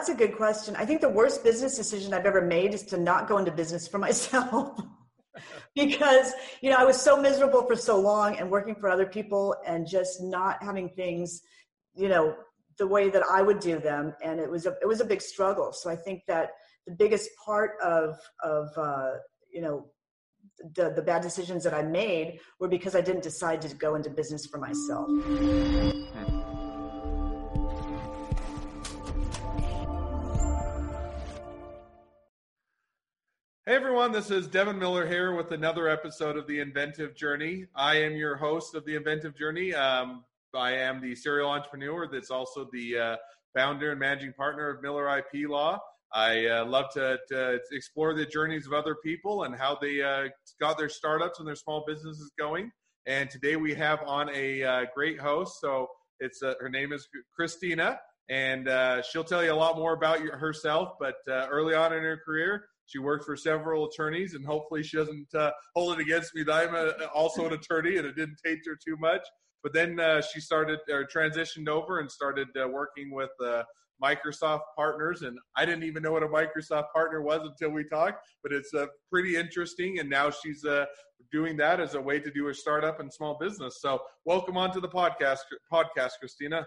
That's a good question. I think the worst business decision I've ever made is to not go into business for myself. because, you know, I was so miserable for so long and working for other people and just not having things, you know, the way that I would do them. And it was a, it was a big struggle. So I think that the biggest part of, of, uh, you know, the, the bad decisions that I made were because I didn't decide to go into business for myself. Hey everyone, this is Devin Miller here with another episode of The Inventive Journey. I am your host of The Inventive Journey. Um, I am the serial entrepreneur that's also the uh, founder and managing partner of Miller IP Law. I uh, love to, to, explore the journeys of other people and how they uh, got their startups and their small businesses going. And today we have on a uh, great host. So it's uh, her name is Christina, and uh, she'll tell you a lot more about herself. But early on in her career, she worked for several attorneys, and hopefully she doesn't uh, hold it against me that I'm a, also an attorney and it didn't taint her too much. But then uh, she started or transitioned over and started uh, working with uh, Microsoft partners, and I didn't even know what a Microsoft partner was until we talked. But it's uh, pretty interesting, and now she's uh, doing that as a way to do a startup and small business. So welcome on to the podcast, podcast, Christina.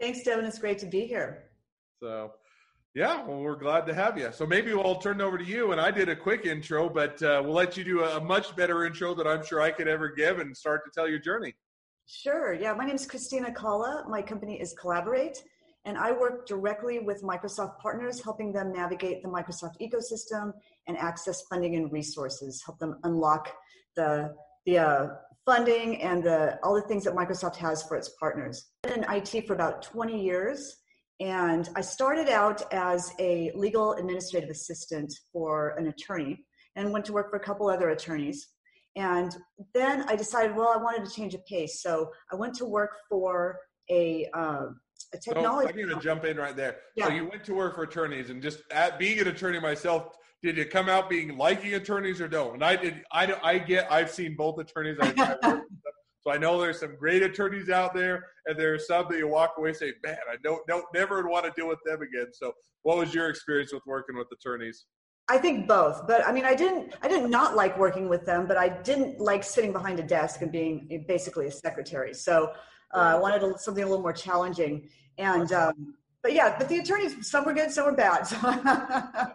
Thanks, Devin. It's great to be here. So yeah, well, we're glad to have you. So maybe we'll turn over to you. And I did a quick intro, but uh, we'll let you do a, much better intro that I'm sure I could ever give and start to tell your journey. Sure. Yeah, my name is Christina Cala. My company is Collaborate, and I work directly with Microsoft partners, helping them navigate the Microsoft ecosystem and access funding and resources, help them unlock the the uh, funding and the all the things that Microsoft has for its partners. I've been in IT for about 20 years and I started out as a legal administrative assistant for an attorney and went to work for a couple other attorneys. And then I decided, well, I wanted to change a pace. So I went to work for a, uh, a technology. So I'm going to jump in right there. Yeah. So you went to work for attorneys and just at being an attorney myself, did you come out being liking attorneys or don't? And I did, I, I get, I've seen both attorneys. I so I know there's some great attorneys out there, and there are some that you walk away saying, "Man, I don't, don't never would want to deal with them again." So, what was your experience with working with attorneys? I think both, but I mean, I didn't, I did not like working with them, but I didn't like sitting behind a desk and being basically a secretary. So uh, I wanted a, something a little more challenging. And um, but yeah, but the attorneys, some were good, some were bad. So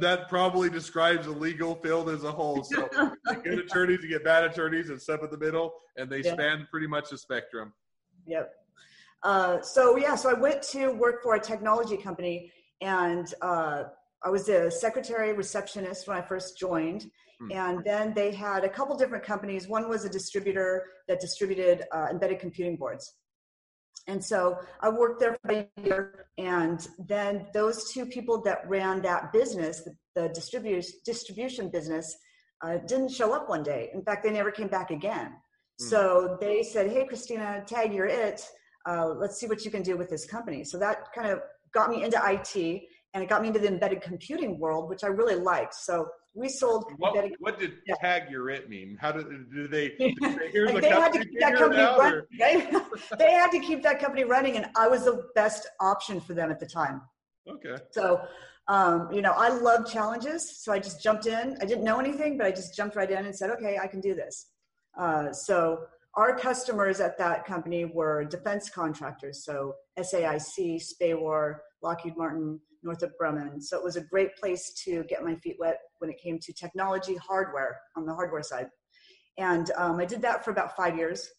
that probably describes the legal field as a whole. So good attorneys, you get bad attorneys, and step in the middle, and they yeah. span pretty much the spectrum. Yep. Uh, so yeah, so I went to work for a technology company, and uh, I was a secretary receptionist when I first joined. Hmm. And then they had a couple different companies. One was a distributor that distributed uh, embedded computing boards. And so I worked there for a year, and then those two people that ran that business, the, the distribution distribution business, uh, didn't show up one day. In fact, they never came back again. Mm. So they said, "Hey, Christina, tag, you're it. Uh, let's see what you can do with this company." So that kind of got me into IT, and it got me into the embedded computing world, which I really liked. So we sold. What, what did yeah. tag your it mean? How did, did they? Did they here's like they had to keep that company running. They, they had to keep that company running, and I was the best option for them at the time. Okay. So, um, you know, I love challenges, so I just jumped in. I didn't know anything, but I just jumped right in and said, "Okay, I can do this." Uh, so our customers at that company were defense contractors, so SAIC, SPAWAR, Lockheed Martin, Northrop Grumman. So it was a great place to get my feet wet when it came to technology hardware on the hardware side. And um, I did that for about five years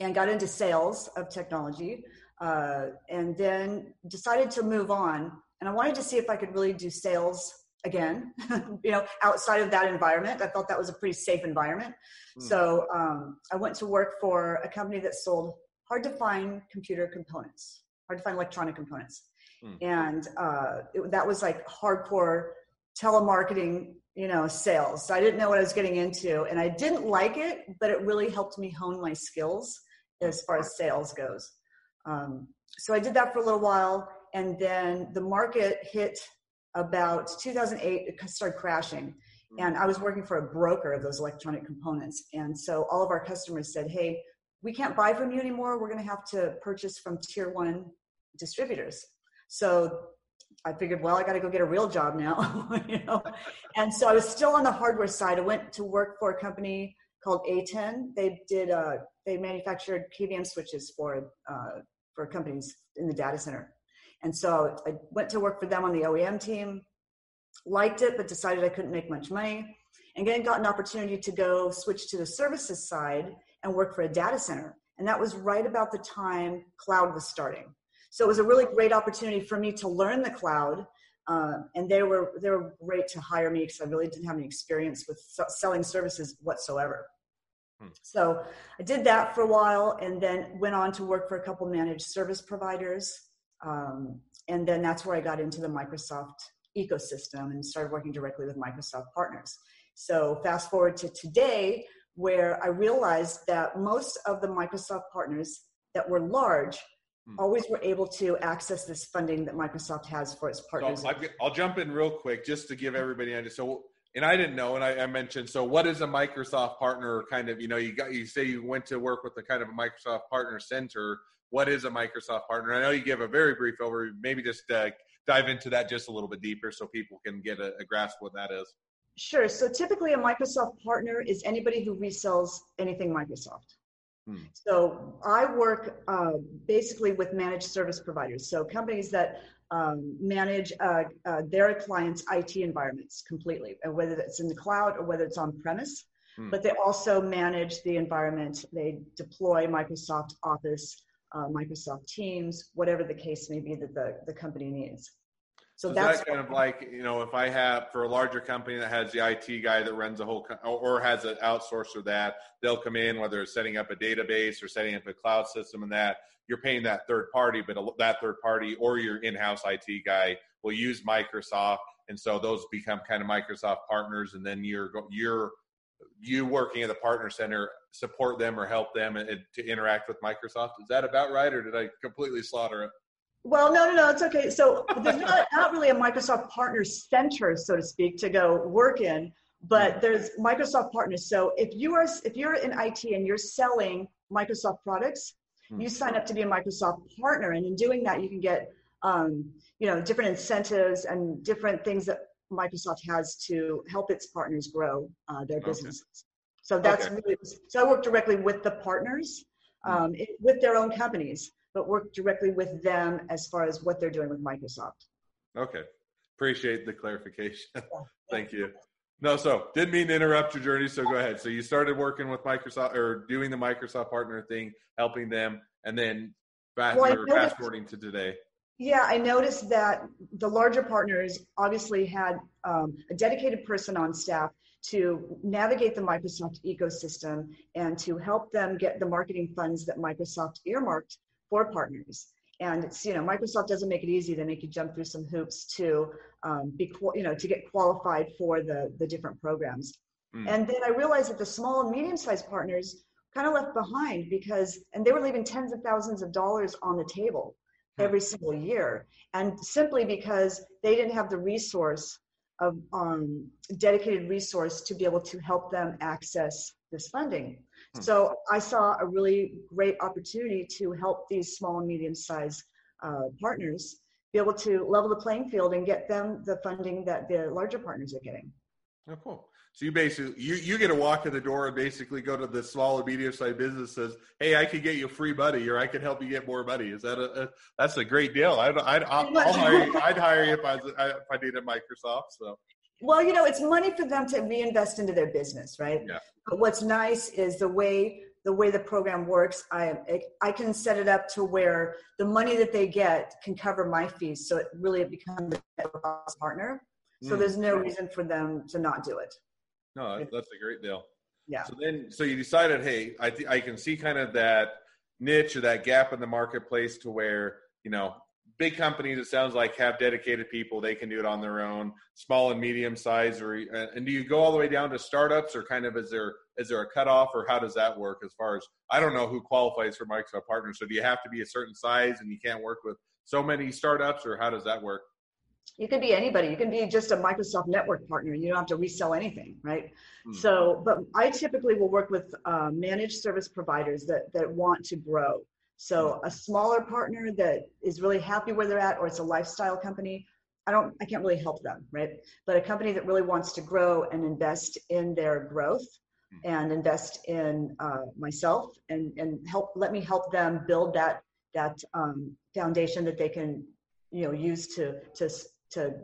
and got into sales of technology uh, and then decided to move on. And I wanted to see if I could really do sales again, you know, outside of that environment. I thought that was a pretty safe environment. Mm. So um, I went to work for a company that sold hard to find computer components, hard to find electronic components. Mm. And uh, it, that was like hardcore telemarketing, you know, sales. So I didn't know what I was getting into and I didn't like it, but it really helped me hone my skills as far as sales goes. Um, so I did that for a little while and then the market hit about 2008, it started crashing. Hmm. And I was working for a broker of those electronic components. And so all of our customers said, hey, we can't buy from you anymore. We're going to have to purchase from tier one distributors. So I figured, well, I got to go get a real job now, you know. and so I was still on the hardware side. I went to work for a company called ATEN. They did uh, they manufactured KVM switches for uh, for companies in the data center. And so I went to work for them on the OEM team. Liked it, but decided I couldn't make much money. And then got an opportunity to go switch to the services side and work for a data center. And that was right about the time cloud was starting. So it was a really great opportunity for me to learn the cloud. Uh, and they were they were great to hire me because I really didn't have any experience with selling services whatsoever. Hmm. So I did that for a while, and then went on to work for a couple managed service providers. Um, and then that's where I got into the Microsoft ecosystem and started working directly with Microsoft partners. So fast forward to today, where I realized that most of the Microsoft partners that were large. Always were able to access this funding that Microsoft has for its partners. So I'll jump in real quick just to give everybody an idea. So, and I didn't know, and I, I, mentioned. So, what is a Microsoft partner? Kind of, you know, you got you say you went to work with the kind of a Microsoft partner center. What is a Microsoft partner? I know you give a very brief overview. Maybe just uh, dive into that just a little bit deeper so people can get a, a grasp what that is. Sure. So typically, a Microsoft partner is anybody who resells anything Microsoft. Hmm. So I work uh, basically with managed service providers. So companies that um, manage uh, uh, their clients' IT environments completely, whether it's in the cloud or whether it's on premise. Hmm. But they also manage the environment. They deploy Microsoft Office, uh, Microsoft Teams, whatever the case may be that the, the company needs. So, so that's that kind of like you know if I have for a larger company that has the IT guy that runs a whole or has an outsourcer that they'll come in whether it's setting up a database or setting up a cloud system and that you're paying that third party, but that third party or your in-house IT guy will use Microsoft, and so those become kind of Microsoft partners, and then you're you're you working at the partner center support them or help them to interact with Microsoft. Is that about right, or did I completely slaughter it? Well, no, no, no, it's okay. So there's not, not really a Microsoft partner center, so to speak, to go work in, but there's Microsoft partners. So if you are if you're in IT and you're selling Microsoft products, hmm. you sign up to be a Microsoft partner, and in doing that, you can get um, you know different incentives and different things that Microsoft has to help its partners grow uh, their businesses. Okay. So that's okay. really so I work directly with the partners hmm. um, it, with their own companies but work directly with them as far as what they're doing with Microsoft. Okay. Appreciate the clarification. Thank you. No, so didn't mean to interrupt your journey. So go ahead. So you started working with Microsoft or doing the Microsoft partner thing, helping them, and then fast, well, fast forwarding to today. Yeah, I noticed that the larger partners obviously had um, a dedicated person on staff to navigate the Microsoft ecosystem and to help them get the marketing funds that Microsoft earmarked for partners. And it's, you know, Microsoft doesn't make it easy. They make you jump through some hoops to um, be, you know, to get qualified for the, the different programs. Mm. And then I realized that the small and medium sized partners kind of left behind because, and they were leaving tens of thousands of dollars on the table hmm. every single year. And simply because they didn't have the resource of um, dedicated resource to be able to help them access this funding. Hmm. So I saw a really great opportunity to help these small and medium sized uh, partners be able to level the playing field and get them the funding that the larger partners are getting. Oh, cool. So you basically you, you get a walk in the door and basically go to the small and medium sized businesses. Hey, I could get you free money, or I could help you get more money. Is that a, a that's a great deal? I'd I'd, I'll hire you, I'd hire you if I if I needed Microsoft. So well, you know, it's money for them to reinvest into their business, right? Yeah. But what's nice is the way the way the program works. I I can set it up to where the money that they get can cover my fees, so it really becomes a partner. So mm. there's no reason for them to not do it. No, that's a great deal. Yeah. So then, so you decided, hey, I th- I can see kind of that niche or that gap in the marketplace to where you know big companies it sounds like have dedicated people. They can do it on their own small and medium size or uh, and do you go all the way down to startups or kind of is there is there a cutoff or how does that work as far as i don't know who qualifies for microsoft partners so do you have to be a certain size and you can't work with so many startups or how does that work? You can be anybody. You can be just a microsoft network partner. You don't have to resell anything right? Hmm. so but i typically will work with uh, managed service providers that that want to grow so a smaller partner that is really happy where they're at, or it's a lifestyle company, I don't, I can't really help them, right? But a company that really wants to grow and invest in their growth hmm. and invest in uh, myself and and help let me help them build that that um, foundation that they can you know use to to to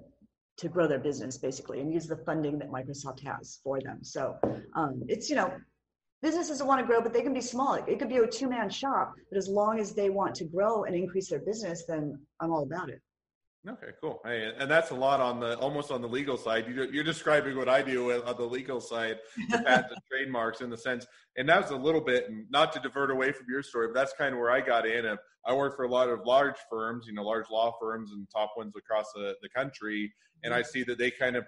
to grow their business basically and use the funding that Microsoft has for them. So um, it's you know businesses want to grow, but they can be small. It could be a two man shop, but as long as they want to grow and increase their business, then I'm all about it. Okay, cool. Hey, and that's a lot on the almost on the legal side. You're, describing what I do on the legal side, the patents and trademarks in the sense, and that was a little bit, and not to divert away from your story, but that's kind of where I got in. I work for a lot of large firms, you know, large law firms and top ones across the, the country, and I mm-hmm. see that they kind of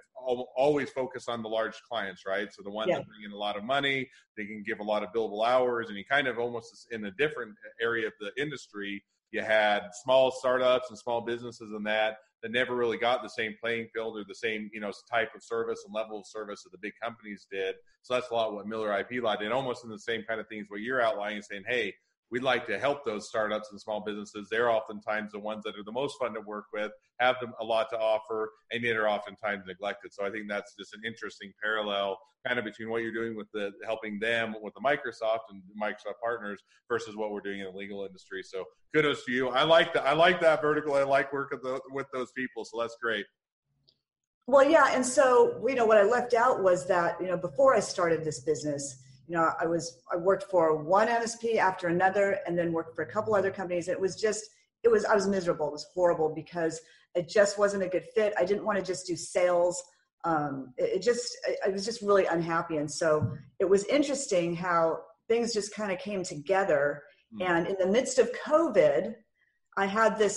always focus on the large clients, right? So the ones yeah. that bring in a lot of money, they can give a lot of billable hours, and you kind of almost in a different area of the industry you had small startups and small businesses and that that never really got the same playing field or the same you know type of service and level of service that the big companies did. So that's a lot what Miller IP did, almost in the same kind of things what you're outlining, saying, hey, we'd like to help those startups and small businesses. They're oftentimes the ones that are the most fun to work with, have them a lot to offer, and yet are oftentimes neglected. So I think that's just an interesting parallel kind of between what you're doing with the helping them with the Microsoft and Microsoft partners versus what we're doing in the legal industry. So kudos to you. I like that. I like that vertical. I like working with those people. So that's great. Well, yeah, and so you know what I left out was that you know before I started this business, you know i was i worked for one msp after another and then worked for a couple other companies. It was just it was i was miserable. It was horrible because it just wasn't a good fit. I didn't want to just do sales. Um, it, it, just I, I was just really unhappy. And so it was interesting how things just kind of came together. Mm. and in the midst of covid i had this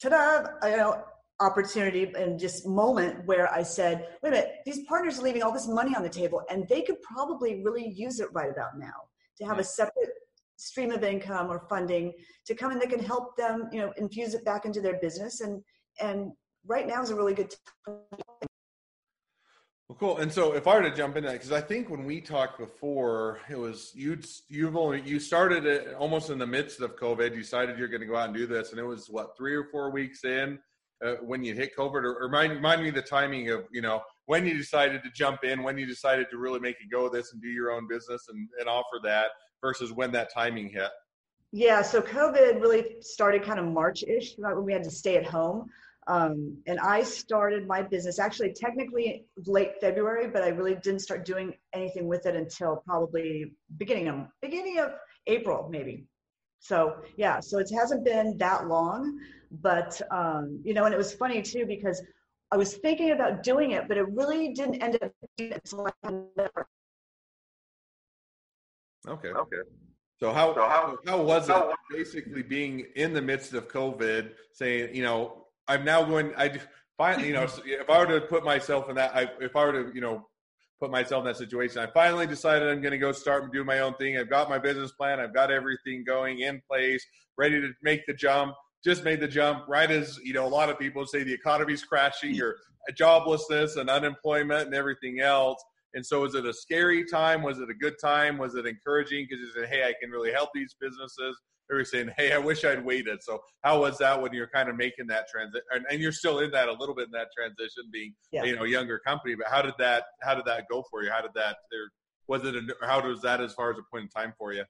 ta-da you know opportunity and just moment where I said, wait a minute, these partners are leaving all this money on the table and they could probably really use it right about now to have a separate stream of income or funding to come in that can help them, you know, infuse it back into their business. And, and right now is a really good time. Well, cool. And so, if I were to jump into that, because I think when we talked before, it was you'd you've only you started it almost in the midst of COVID. You decided you're going to go out and do this, and it was what three or four weeks in uh, when you hit COVID, or, remind, remind me the timing of you know when you decided to jump in, when you decided to really make a go of this and do your own business and, and offer that versus when that timing hit. Yeah, so COVID really started kind of March-ish, when we had to stay at home. Um, and I started my business actually technically late February, but I really didn't start doing anything with it until probably beginning of beginning of April, maybe. So yeah, so it hasn't been that long, but um, you know, and it was funny too because I was thinking about doing it, but it really didn't end up until I never. Okay. Okay. So how, so how how was it basically being in the midst of COVID, saying, you know, I'm now going, I finally, you know, if I were to put myself in that, I, if I were to, you know, put myself in that situation. I finally decided I'm going to go start and do my own thing. I've got my business plan. I've got everything going in place, ready to make the jump. Just made the jump right as you know. A lot of people say the economy's crashing, or joblessness and unemployment and everything else. And so, was it a scary time? Was it a good time? Was it encouraging because you said, "Hey, I can really help these businesses." They were saying, "Hey, I wish I'd waited." So, how was that when you're kind of making that transition? And, and, you're still in that a little bit in that transition, being yeah. you know younger company. But how did that how did that go for you? How did that there was it? A, how was that as far as a point in time for you?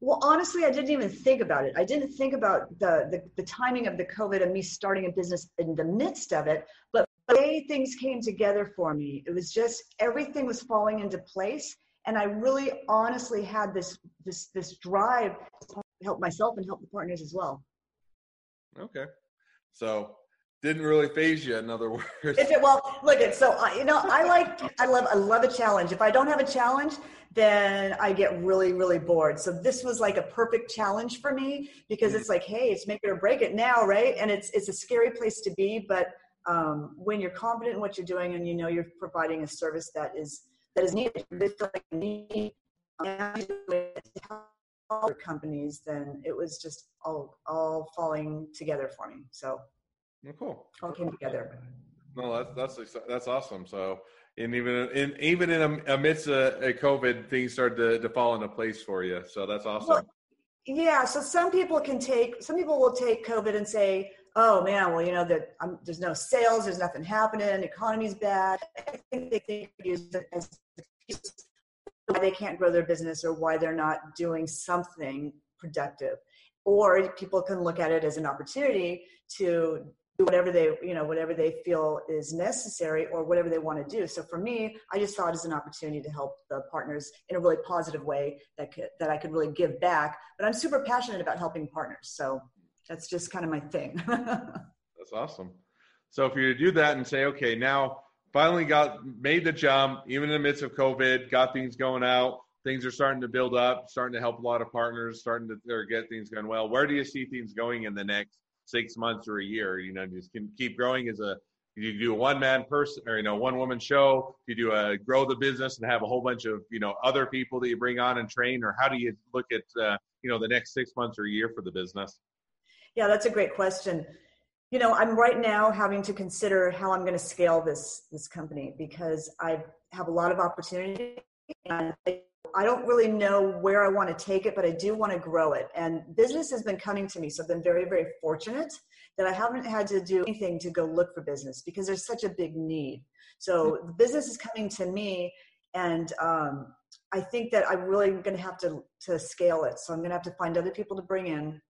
Well, honestly, I didn't even think about it. I didn't think about the, the, the timing of the COVID and me starting a business in the midst of it. But the way things came together for me, it was just everything was falling into place, and I really honestly had this this this drive help myself and help the partners as well. Okay, so didn't really phase you in other words. If it, well look at so I, you know i like i love i love a challenge. If i don't have a challenge then i get really really bored. So this was like a perfect challenge for me because it's like hey it's make it or break it now right? And it's it's a scary place to be but um, when you're confident in what you're doing and you know you're providing a service that is that is needed they feel like need other companies then it was just all all falling together for me so well, cool. All came together. No, that's that's that's awesome. So, and even in even in amidst a, a COVID, things started to, to fall into place for you. So that's awesome. Well, yeah. So some people can take some people will take COVID and say, oh man, well, you know, that there's no sales, there's nothing happening, economy's bad. I think they think use it as why they can't grow their business or why they're not doing something productive. Or people can look at it as an opportunity to do whatever they, you know, whatever they feel is necessary or whatever they want to do. So for me, I just saw it as an opportunity to help the partners in a really positive way that could, that I could really give back. But I'm super passionate about helping partners. So that's just kind of my thing. that's awesome. So if you do that and say, okay, now finally got made the jump, even in the midst of COVID, got things going out, things are starting to build up, starting to help a lot of partners, starting to get things going well. Where do you see things going in the next six months or a year? You know, just can keep growing as a you do a one man person or you know one woman show you do a grow the business and have a whole bunch of you know other people that you bring on and train or how do you look at uh, you know the next six months or a year for the business yeah, that's a great question. You know, I'm right now having to consider how I'm going to scale this this company because I have a lot of opportunity and I don't really know where I want to take it, but I do want to grow it. And business has been coming to me, so I've been very, very fortunate that I haven't had to do anything to go look for business because there's such a big need. So the business is coming to me, and um, I think that I'm really going to have to to scale it. So I'm going to have to find other people to bring in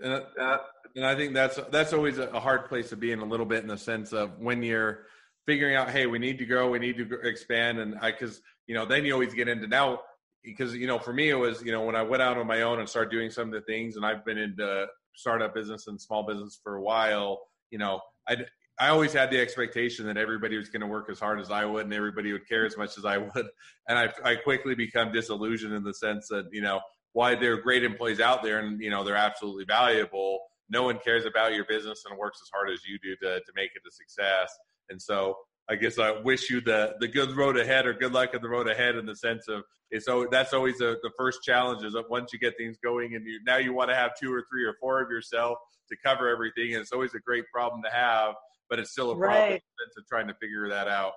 and, uh, and I think that's that's always a hard place to be in a little bit in the sense of when you're figuring out, hey, we need to grow, we need to expand, and I because you know then you always get into now because you know for me it was you know when I went out on my own and started doing some of the things, and I've been into startup business and small business for a while. You know, I I always had the expectation that everybody was going to work as hard as I would, and everybody would care as much as I would, and I I quickly become disillusioned in the sense that you know why they're great employees out there and you know they're absolutely valuable no one cares about your business and works as hard as you do to, to make it a success and so i guess i wish you the the good road ahead or good luck in the road ahead in the sense of it's so that's always a, the first challenge is that once you get things going and you now you want to have two or three or four of yourself to cover everything and it's always a great problem to have but it's still a problem right. to trying to figure that out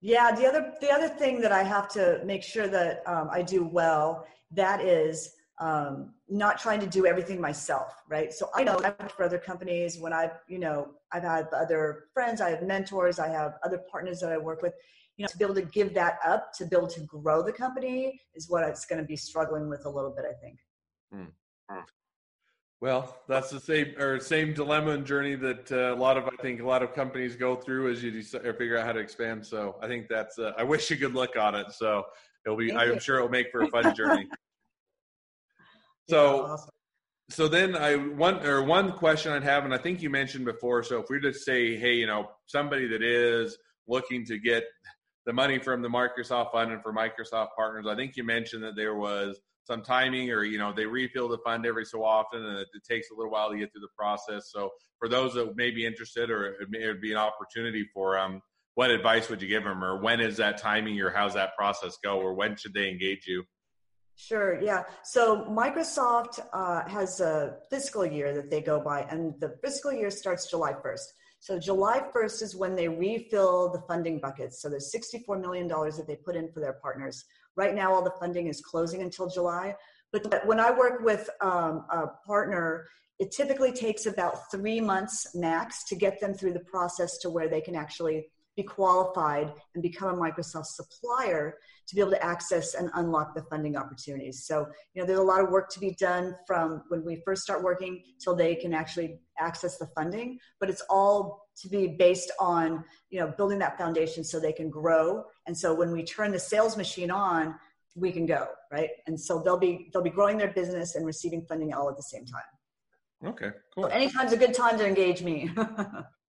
yeah the other the other thing that i have to make sure that um, i do well that is um, not trying to do everything myself, right? So I know I work for other companies when I've, you know, I've had other friends, I have mentors, I have other partners that I work with. You know, to be able to give that up, to be able to grow the company is what it's going to be struggling with a little bit, I think. Hmm. Well, that's the same or same dilemma and journey that uh, a lot of I think a lot of companies go through as you decide, or figure out how to expand. So I think that's uh, I wish you good luck on it. So it'll be Thank I'm you. sure it'll make for a fun journey. So, awesome. so then I one or one question I'd have, and I think you mentioned before. So if we just say, hey, you know, somebody that is looking to get the money from the Microsoft fund and for Microsoft partners, I think you mentioned that there was some timing or you know they refill the fund every so often and it, it, takes a little while to get through the process so for those that may be interested or it, may, it would be an opportunity for them um, what advice would you give them or when is that timing or how's that process go or when should they engage you Sure. Yeah. So Microsoft uh, has a fiscal year that they go by, and the fiscal year starts July 1st. So July 1st is when they refill the funding buckets. So there's $64 million that they put in for their partners. Right now, all the funding is closing until July. But when I work with um, a partner, it typically takes about three months max to get them through the process to where they can actually be qualified and become a Microsoft supplier to be able to access and unlock the funding opportunities. So, you know, there's a lot of work to be done from when we first start working till they can actually access the funding, but it's all to be based on, you know, building that foundation so they can grow. And so when we turn the sales machine on, we can go, right? And so they'll be they'll be growing their business and receiving funding all at the same time. Okay, cool. So anytime's a good time to engage me.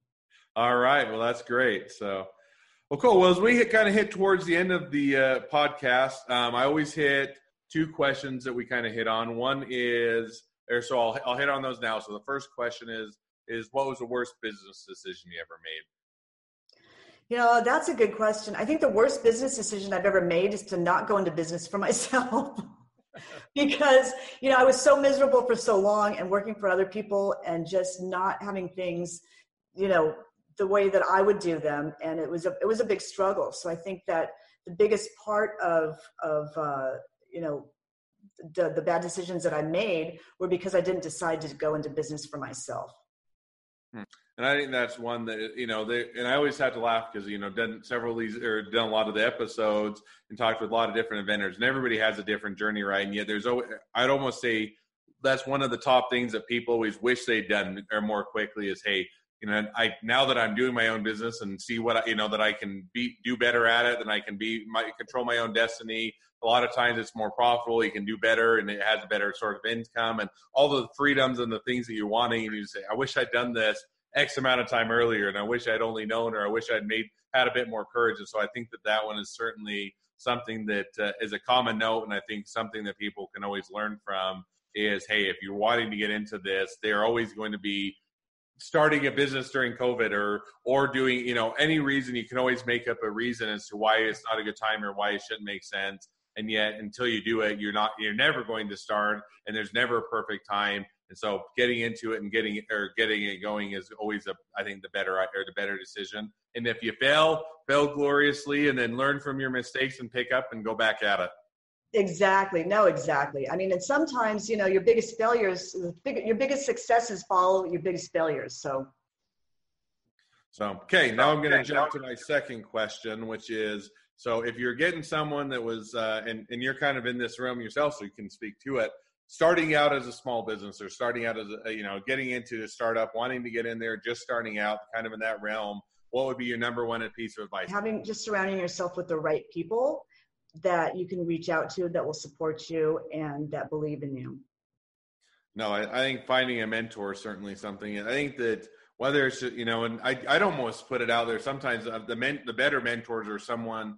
All right. Well, that's great. So, well, cool. Well, as we hit, kind of hit towards the end of the uh, podcast, um, I always hit two questions that we kind of hit on. One is, or so I'll, I'll hit on those now. So the first question is, is what was the worst business decision you ever made? You know, that's a good question. I think the worst business decision I've ever made is to not go into business for myself. because, you know, I was so miserable for so long and working for other people and just not having things, you know, the way that I would do them, and it was a it was a big struggle. So I think that the biggest part of of uh, you know the, the bad decisions that I made were because I didn't decide to go into business for myself. Hmm. And I think that's one that you know, they, and I always have to laugh because you know, done several of these or done a lot of the episodes and talked with a lot of different inventors, and everybody has a different journey, right? And yet, there's always, I'd almost say that's one of the top things that people always wish they'd done or more quickly is, hey, you know, I now that I'm doing my own business and see what I, you know that I can be do better at it, then I can be my control my own destiny. A lot of times it's more profitable. You can do better, and it has a better sort of income and all the freedoms and the things that you're wanting. And you say, I wish I'd done this X amount of time earlier, and I wish I'd only known, or I wish I'd made had a bit more courage. And so I think that that one is certainly something that uh, is a common note, and I think something that people can always learn from is, hey, if you're wanting to get into this, they're always going to be starting a business during COVID or or doing you know any reason you can always make up a reason as to why it's not a good time or why it shouldn't make sense. And yet, until you do it, you're not you're never going to start, and there's never a perfect time. And so getting into it and getting or getting it going is always a I think the better or the better decision. And if you fail, fail gloriously and then learn from your mistakes and pick up and go back at it. Exactly. No, exactly. I mean, and sometimes, you know, your biggest failures, your biggest successes follow your biggest failures. So so, okay, now I'm going to jump to my second question, which is so if you're getting someone that was, uh, and, and you're kind of in this realm yourself, so you can speak to it, starting out as a small business or starting out as a, you know getting into a startup wanting to get in there just starting out kind of in that realm what would be your number one piece of advice having just surrounding yourself with the right people that you can reach out to that will support you and that believe in you. No i, I think finding a mentor is certainly something. I think that whether it's you know and I, i'd almost put it out there sometimes uh, the men the better mentors are someone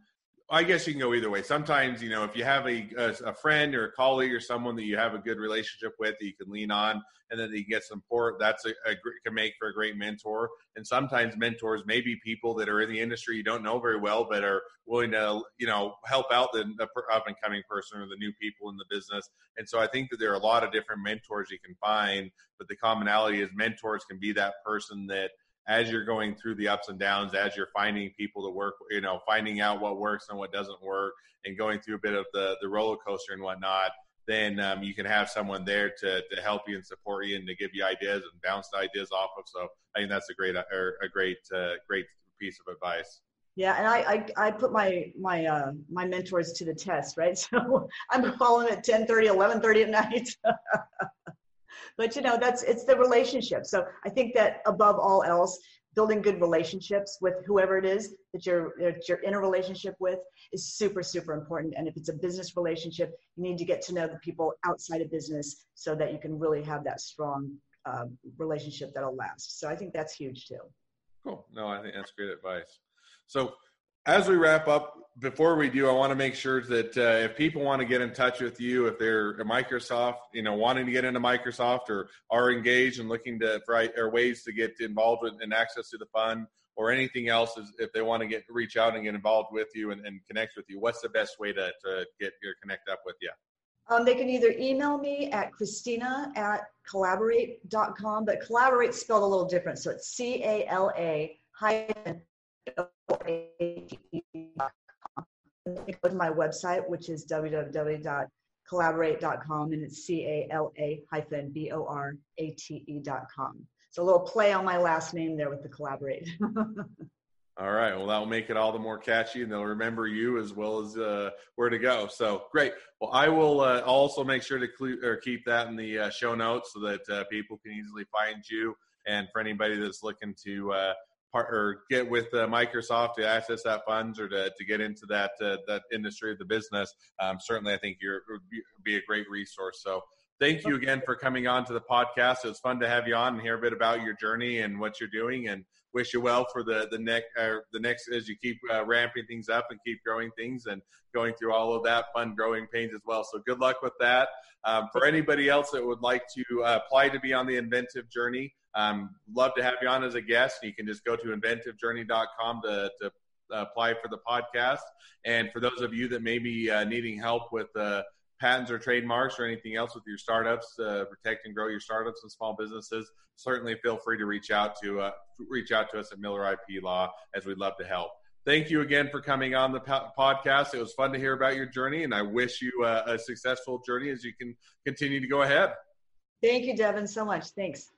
I guess you can go either way. Sometimes, you know, if you have a, a, a, friend or a colleague or someone that you have a good relationship with that you can lean on and then you get some support, that's a, a can make for a great mentor. And sometimes mentors may be people that are in the industry you don't know very well, but are willing to, you know, help out the, the up and coming person or the new people in the business. And so I think that there are a lot of different mentors you can find, but the commonality is mentors can be that person that – as you're going through the ups and downs, as you're finding people to work, you know, finding out what works and what doesn't work, and going through a bit of the the roller coaster and whatnot, then um, you can have someone there to to help you and support you and to give you ideas and bounce ideas off of. So I think that's a great a great uh, great piece of advice. Yeah, and I, I, I put my my uh, my mentors to the test, right? So I'm calling at 10 30, 11 30 at night. but you know that's it's the relationship. So i think that above all else building good relationships with whoever it is that you're that you're in a relationship with is super super important. And if it's a business relationship you need to get to know the people outside of business so that you can really have that strong uh, relationship that'll last. So i think that's huge too. Cool. No i think that's great advice. So as we wrap up, before we do, I want to make sure that uh, if people want to get in touch with you, if they're a Microsoft, you know, wanting to get into Microsoft or are engaged and looking to for or ways to get involved with and access to the fund or anything else, is if they want to get reach out and get involved with you and, and connect with you, what's the best way to, to get your connect up with you? Um, they can either email me at Christina at cala-borate.com, but collaborate spelled a little different. So it's C A L A hyphen go to my website, which is www.cala-borate.com, and it's C A L A hyphen B O R A T E.com. So a little play on my last name there with the collaborate. all right. Well, that'll make it all the more catchy, and they'll remember you as well as uh, where to go. So great. Well, I will uh, also make sure to cl- keep that in the uh, show notes so that uh, people can easily find you. And for anybody that's looking to uh, part, or get with uh, Microsoft to access that funds or to, to get into that uh, that industry of the business, um, certainly I think you're would be, a great resource. So thank you again for coming on to the podcast. It was fun to have you on and hear a bit about your journey and what you're doing, and wish you well for the the next uh, the next as you keep uh, ramping things up and keep growing things and going through all of that fun growing pains as well. So good luck with that. Um, for anybody else that would like to uh, apply to be on the inventive journey. Um, love to have you on as a guest. You can just go to inventivejourney.com to, to apply for the podcast. And for those of you that may be uh, needing help with uh, patents or trademarks or anything else with your startups, uh, protect and grow your startups and small businesses, certainly feel free to reach out to uh, reach out to us at Miller IP Law, as we'd love to help. Thank you again for coming on the po- podcast. It was fun to hear about your journey, and I wish you uh, a successful journey as you can continue to go ahead. Thank you, Devin, so much. Thanks.